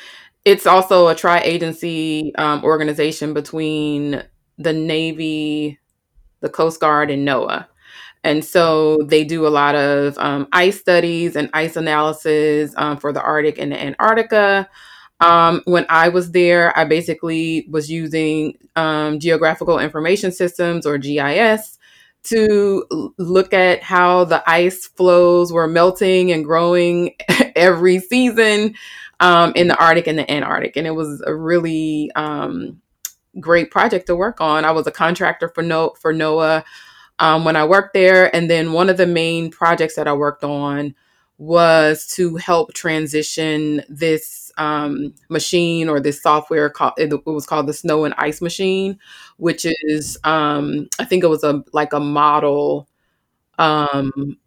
it's also a tri-agency um, organization between the Navy, the Coast Guard, and NOAA. And so they do a lot of um, ice studies and ice analysis um, for the Arctic and the Antarctica. Um, when I was there, I basically was using um, geographical information systems or GIS to look at how the ice floes were melting and growing every season um, in the Arctic and the Antarctic. And it was a really um, great project to work on. I was a contractor for, no- for NOAA um, when I worked there. And then one of the main projects that I worked on was to help transition this um, machine or this software called it, was called the snow and ice machine which is um, i think it was a like a model um,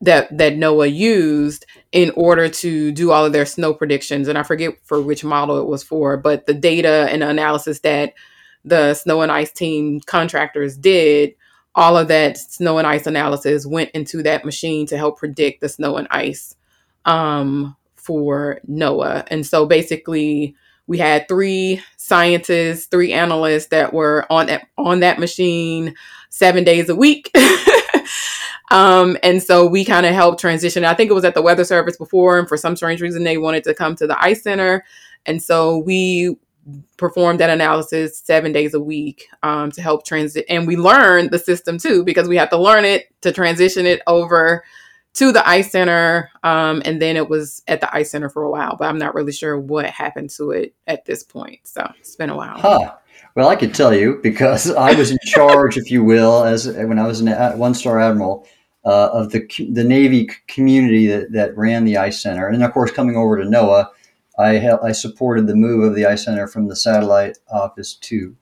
that that NOAA used in order to do all of their snow predictions. And I forget for which model it was for but the data and analysis that the snow and ice team contractors did all of that snow and ice analysis went into that machine to help predict the snow and ice um, for NOAA. And so basically, we had three scientists, three analysts that were on that on that machine seven days a week. um, and so we kind of helped transition. I think it was at the Weather Service before, and for some strange reason, they wanted to come to the Ice Center, and so we performed that analysis seven days a week um, to help transit. And we learned the system too because we had to learn it to transition it over to the ice center um, and then it was at the ice center for a while but i'm not really sure what happened to it at this point so it's been a while. Huh. well i could tell you because i was in charge if you will as when i was an one star admiral uh, of the the navy community that, that ran the ice center. And of course coming over to noaa I, I supported the move of the ice center from the satellite office to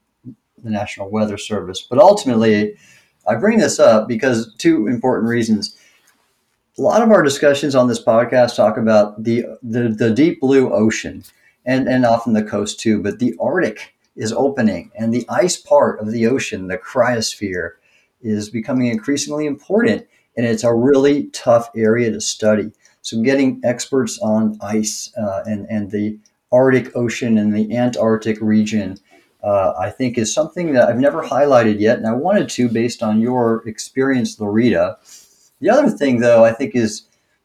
the national weather service. But ultimately i bring this up because two important reasons a lot of our discussions on this podcast talk about the, the, the deep blue ocean and, and often the coast too, but the Arctic is opening and the ice part of the ocean, the cryosphere, is becoming increasingly important. And it's a really tough area to study. So, getting experts on ice uh, and, and the Arctic Ocean and the Antarctic region, uh, I think, is something that I've never highlighted yet. And I wanted to based on your experience, Loretta. The other thing, though, I think is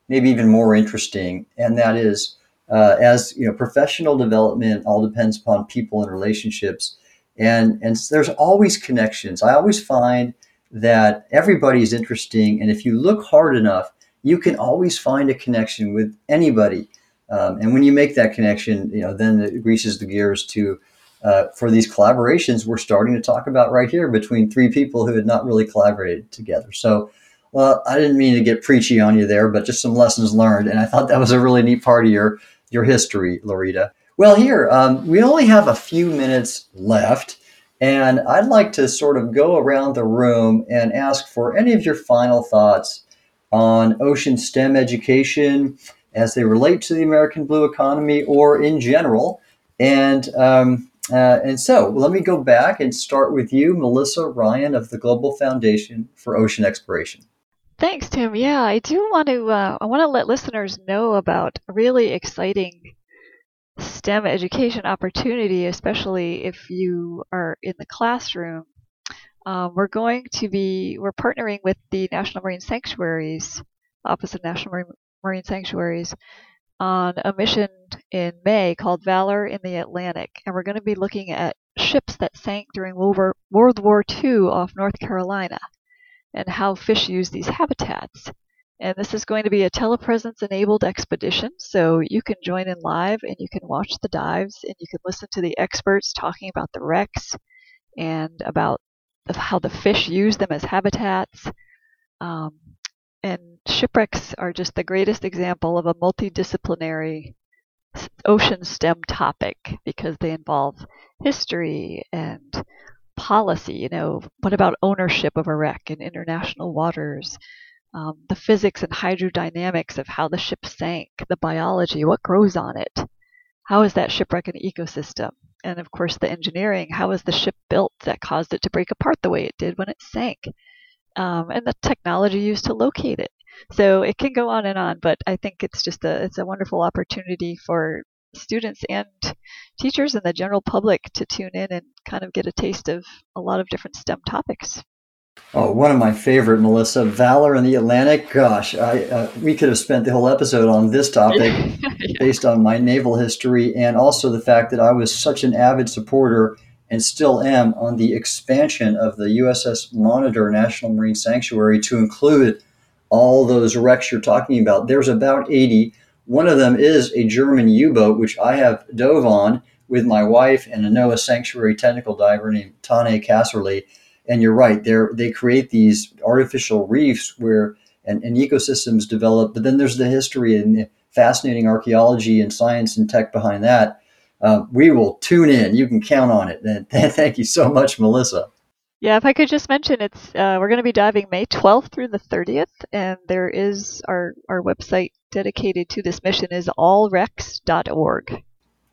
maybe even more interesting, and that is uh, as you know, professional development all depends upon people and relationships, and and there's always connections. I always find that everybody is interesting, and if you look hard enough, you can always find a connection with anybody. Um, and when you make that connection, you know, then it greases the gears to uh, for these collaborations we're starting to talk about right here between three people who had not really collaborated together. So well, I didn't mean to get preachy on you there, but just some lessons learned, and I thought that was a really neat part of your your history, Loretta. Well, here um, we only have a few minutes left, and I'd like to sort of go around the room and ask for any of your final thoughts on ocean STEM education as they relate to the American blue economy or in general. And um, uh, and so let me go back and start with you, Melissa Ryan of the Global Foundation for Ocean Exploration. Thanks, Tim. Yeah, I do want to. Uh, I want to let listeners know about a really exciting STEM education opportunity, especially if you are in the classroom. Um, we're going to be. We're partnering with the National Marine Sanctuaries Office of National Marine, Marine Sanctuaries on a mission in May called Valor in the Atlantic, and we're going to be looking at ships that sank during World War, World War II off North Carolina and how fish use these habitats. And this is going to be a telepresence enabled expedition, so you can join in live and you can watch the dives and you can listen to the experts talking about the wrecks and about how the fish use them as habitats. Um, and shipwrecks are just the greatest example of a multidisciplinary ocean STEM topic because they involve history and policy. You know, what about ownership of a wreck in international waters? Um, the physics and hydrodynamics of how the ship sank, the biology, what grows on it, how is that shipwreck an ecosystem? And of course, the engineering, how is the ship built that caused it to break apart the way it did when it sank? Um, and the technology used to locate it. So it can go on and on, but I think it's just a it's a wonderful opportunity for students and teachers and the general public to tune in and kind of get a taste of a lot of different STEM topics. Oh, one of my favorite, Melissa, Valor in the Atlantic. Gosh, I, uh, we could have spent the whole episode on this topic yeah. based on my naval history and also the fact that I was such an avid supporter and still am on the expansion of the USS Monitor National Marine Sanctuary to include all those wrecks you're talking about. There's about 80 one of them is a German U boat, which I have dove on with my wife and a NOAA Sanctuary technical diver named Tane Casserley. And you're right, they create these artificial reefs where and, and ecosystems develop, but then there's the history and the fascinating archaeology and science and tech behind that. Uh, we will tune in. You can count on it. And thank you so much, Melissa. Yeah, if I could just mention, it's uh, we're going to be diving May 12th through the 30th, and there is our our website dedicated to this mission is allrex.org.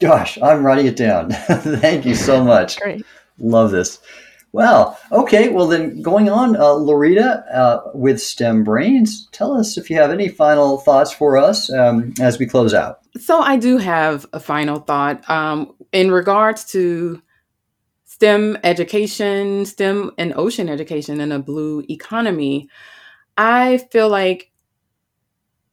Gosh, I'm writing it down. Thank you so much. Great. Love this. Well, okay. Well, then going on, uh, Loretta uh, with STEM Brains, tell us if you have any final thoughts for us um, as we close out. So, I do have a final thought. Um, in regards to STEM education, STEM and ocean education in a blue economy, I feel like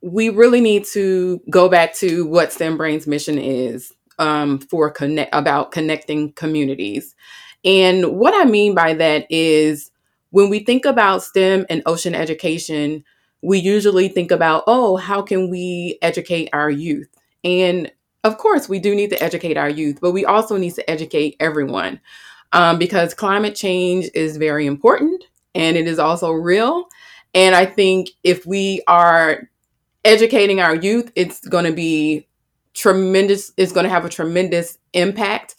we really need to go back to what STEM Brain's mission is um, for connect about connecting communities. And what I mean by that is when we think about STEM and ocean education, we usually think about, oh, how can we educate our youth? And of course, we do need to educate our youth, but we also need to educate everyone um, because climate change is very important and it is also real. And I think if we are educating our youth, it's going to be tremendous, it's going to have a tremendous impact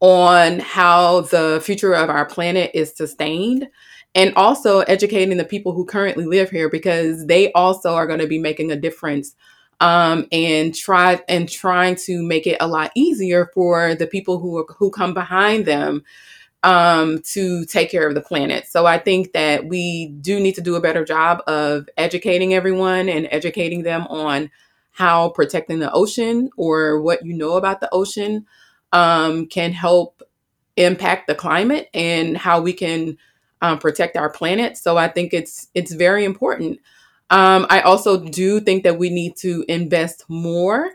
on how the future of our planet is sustained and also educating the people who currently live here because they also are going to be making a difference um, and try and trying to make it a lot easier for the people who who come behind them um, to take care of the planet. So I think that we do need to do a better job of educating everyone and educating them on how protecting the ocean or what you know about the ocean um, can help impact the climate and how we can um, protect our planet. So I think it's it's very important. Um, I also do think that we need to invest more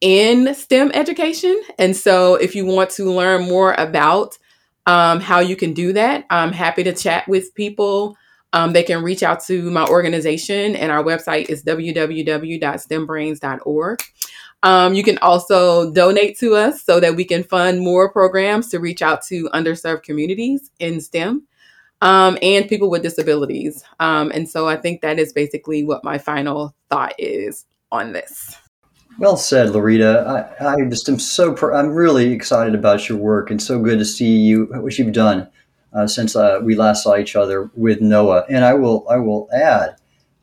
in STEM education. And so if you want to learn more about um, how you can do that. I'm happy to chat with people. Um, they can reach out to my organization, and our website is www.stembrains.org. Um, you can also donate to us so that we can fund more programs to reach out to underserved communities in STEM um, and people with disabilities. Um, and so I think that is basically what my final thought is on this. Well said, Loretta. I, I just am so pr- I'm really excited about your work and so good to see you what you've done uh, since uh, we last saw each other with NOAA. And I will I will add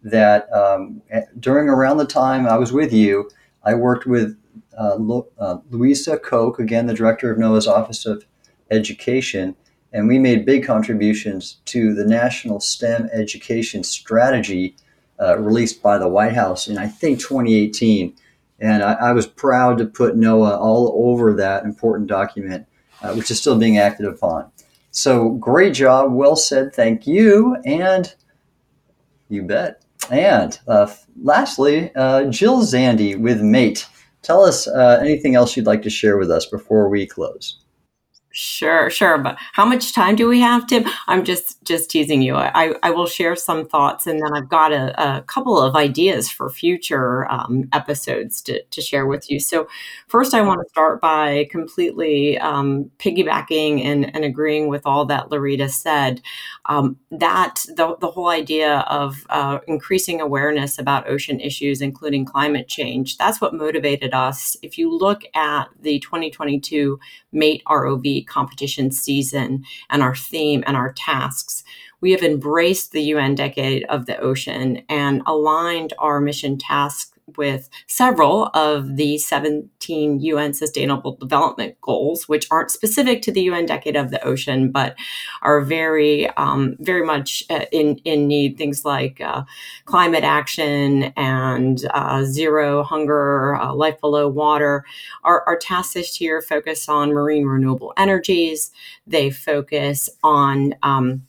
that um, during around the time I was with you, I worked with uh, Lo- uh, Louisa Koch, again the director of NOAA's Office of Education, and we made big contributions to the National STEM Education Strategy uh, released by the White House in I think 2018 and I, I, was proud to put NOAA all over that important document, uh, which is still being acted upon. So great job. Well said. Thank you. And you bet. And uh, lastly, uh, Jill Zande with Mate. Tell us uh, anything else you'd like to share with us before we close. Sure, sure. But how much time do we have, Tim? I'm just just teasing you. I, I will share some thoughts, and then I've got a, a couple of ideas for future um, episodes to, to share with you. So, first, I want to start by completely um, piggybacking and, and agreeing with all that Loretta said. Um, that the, the whole idea of uh, increasing awareness about ocean issues, including climate change, that's what motivated us. If you look at the 2022 MATE ROV competition season and our theme and our tasks, we have embraced the UN Decade of the Ocean and aligned our mission task with several of the 17 UN Sustainable Development Goals, which aren't specific to the UN Decade of the Ocean, but are very, um, very much uh, in in need. Things like uh, climate action and uh, zero hunger, uh, life below water. Our, our tasks this year focus on marine renewable energies. They focus on um,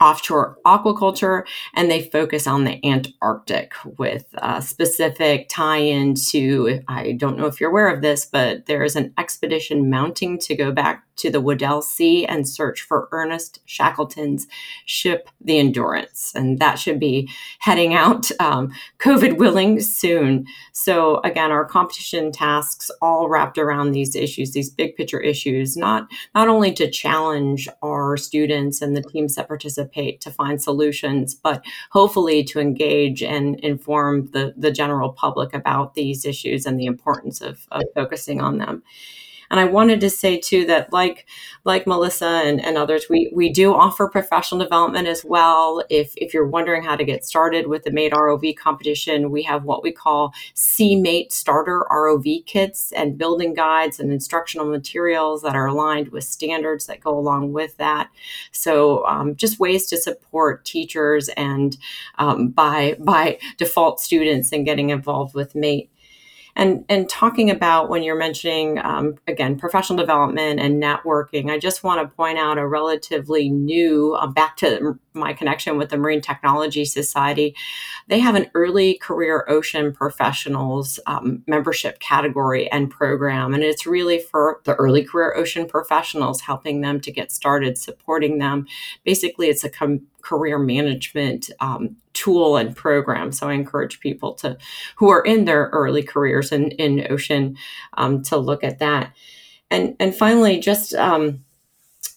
offshore aquaculture and they focus on the Antarctic with a specific tie in to, I don't know if you're aware of this, but there is an expedition mounting to go back to the Weddell Sea and search for Ernest Shackleton's ship, the Endurance. And that should be heading out, um, COVID willing, soon. So, again, our competition tasks all wrapped around these issues, these big picture issues, not, not only to challenge our students and the teams that participate to find solutions, but hopefully to engage and inform the, the general public about these issues and the importance of, of focusing on them. And I wanted to say too that like like Melissa and, and others, we we do offer professional development as well. If if you're wondering how to get started with the Mate ROV competition, we have what we call C-Mate starter ROV kits and building guides and instructional materials that are aligned with standards that go along with that. So um, just ways to support teachers and um, by by default students in getting involved with Mate. And, and talking about when you're mentioning, um, again, professional development and networking, I just want to point out a relatively new, uh, back to my connection with the Marine Technology Society, they have an early career ocean professionals um, membership category and program. And it's really for the early career ocean professionals, helping them to get started, supporting them. Basically, it's a com- career management um, tool and program. So I encourage people to who are in their early careers in, in ocean um, to look at that. And and finally, just um,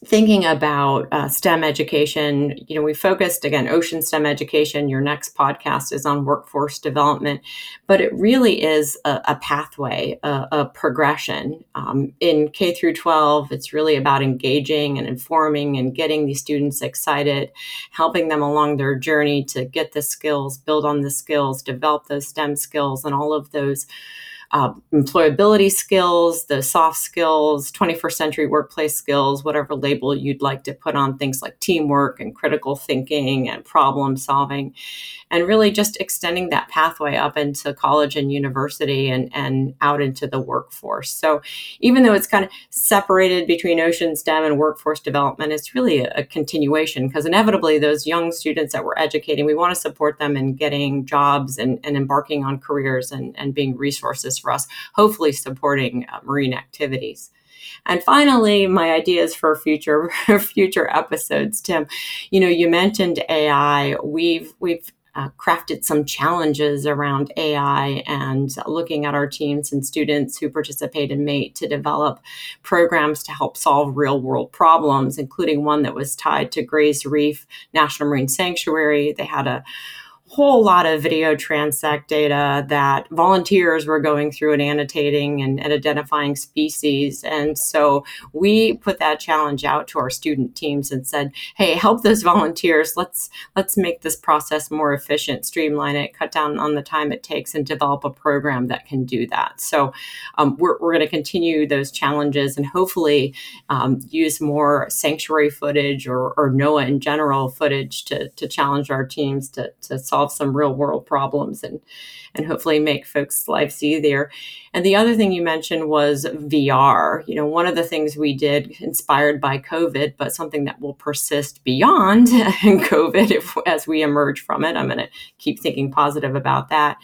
thinking about uh, STEM education, you know, we focused again, ocean STEM education. Your next podcast is on workforce development, but it really is a, a pathway, a, a progression. Um, in K through 12, it's really about engaging and informing and getting these students excited, helping them along their journey to get the skills, build on the skills, develop those STEM skills, and all of those uh, employability skills, the soft skills, 21st century workplace skills, whatever label you'd like to put on things like teamwork and critical thinking and problem solving, and really just extending that pathway up into college and university and, and out into the workforce. So even though it's kind of separated between ocean STEM and workforce development, it's really a, a continuation because inevitably those young students that we're educating, we want to support them in getting jobs and, and embarking on careers and, and being resources for us, hopefully supporting uh, marine activities. And finally, my ideas for future future episodes, Tim. You know, you mentioned AI. We've we've uh, crafted some challenges around AI and looking at our teams and students who participate in MATE to develop programs to help solve real world problems, including one that was tied to Gray's Reef National Marine Sanctuary. They had a whole lot of video transect data that volunteers were going through and annotating and, and, identifying species. And so we put that challenge out to our student teams and said, hey, help those volunteers. Let's let's make this process more efficient, streamline it, cut down on the time it takes, and develop a program that can do that. So um, we're, we're going to continue those challenges and hopefully um, use more sanctuary footage or, or NOAA in general footage to, to challenge our teams to, to solve solve some real world problems and and hopefully make folks' lives easier. And the other thing you mentioned was VR. You know, one of the things we did inspired by COVID, but something that will persist beyond COVID if, as we emerge from it. I'm going to keep thinking positive about that.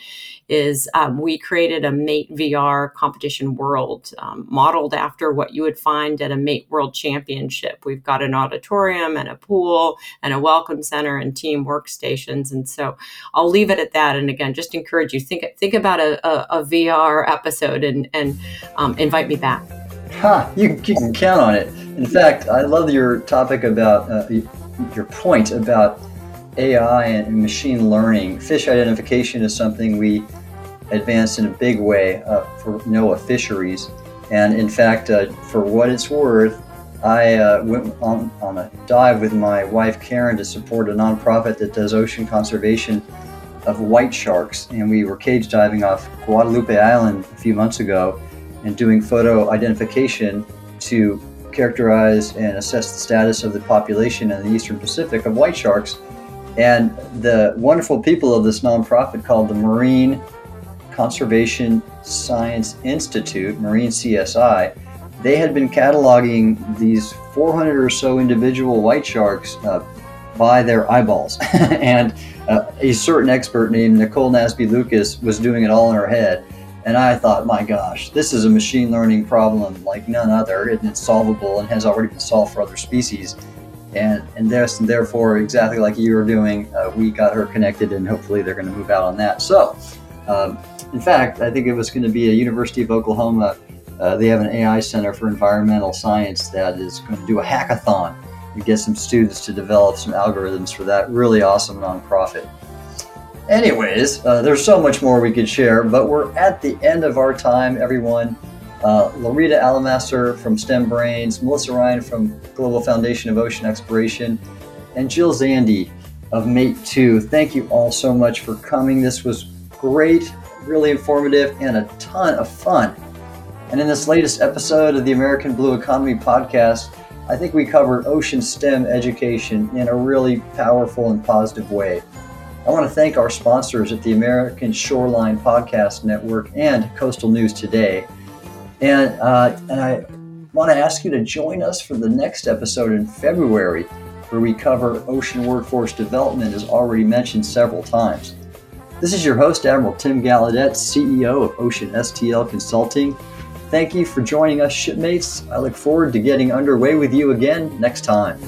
Is um, we created a Mate VR competition world um, modeled after what you would find at a Mate World Championship. We've got an auditorium and a pool and a welcome center and team workstations. And so I'll leave it at that. And again, just encourage you think think about a, a, a VR episode and and um, invite me back. Ha! You, you can count on it. In fact, I love your topic about uh, your point about AI and machine learning. Fish identification is something we advanced in a big way uh, for NOAA fisheries. And in fact, uh, for what it's worth, I uh, went on, on a dive with my wife Karen to support a nonprofit that does ocean conservation of white sharks. And we were cage diving off Guadalupe Island a few months ago and doing photo identification to characterize and assess the status of the population in the Eastern Pacific of white sharks. And the wonderful people of this nonprofit called the Marine Conservation Science Institute, Marine CSI, they had been cataloging these 400 or so individual white sharks uh, by their eyeballs. and uh, a certain expert named Nicole Nasby Lucas was doing it all in her head. And I thought, my gosh, this is a machine learning problem like none other, and it's solvable and has already been solved for other species. And and, therefore, exactly like you were doing, uh, we got her connected, and hopefully they're going to move out on that. So, um, in fact, I think it was going to be a University of Oklahoma. Uh, they have an AI Center for Environmental Science that is going to do a hackathon and get some students to develop some algorithms for that really awesome nonprofit. Anyways, uh, there's so much more we could share, but we're at the end of our time, everyone. Uh, Loretta Alamaster from STEM Brains, Melissa Ryan from Global Foundation of Ocean Exploration, and Jill Zande of Mate 2. Thank you all so much for coming. This was great, really informative, and a ton of fun. And in this latest episode of the American Blue Economy podcast, I think we covered ocean STEM education in a really powerful and positive way. I want to thank our sponsors at the American Shoreline Podcast Network and Coastal News Today. And, uh, and I want to ask you to join us for the next episode in February, where we cover ocean workforce development, as already mentioned several times. This is your host, Admiral Tim Gallaudet, CEO of Ocean STL Consulting. Thank you for joining us, shipmates. I look forward to getting underway with you again next time.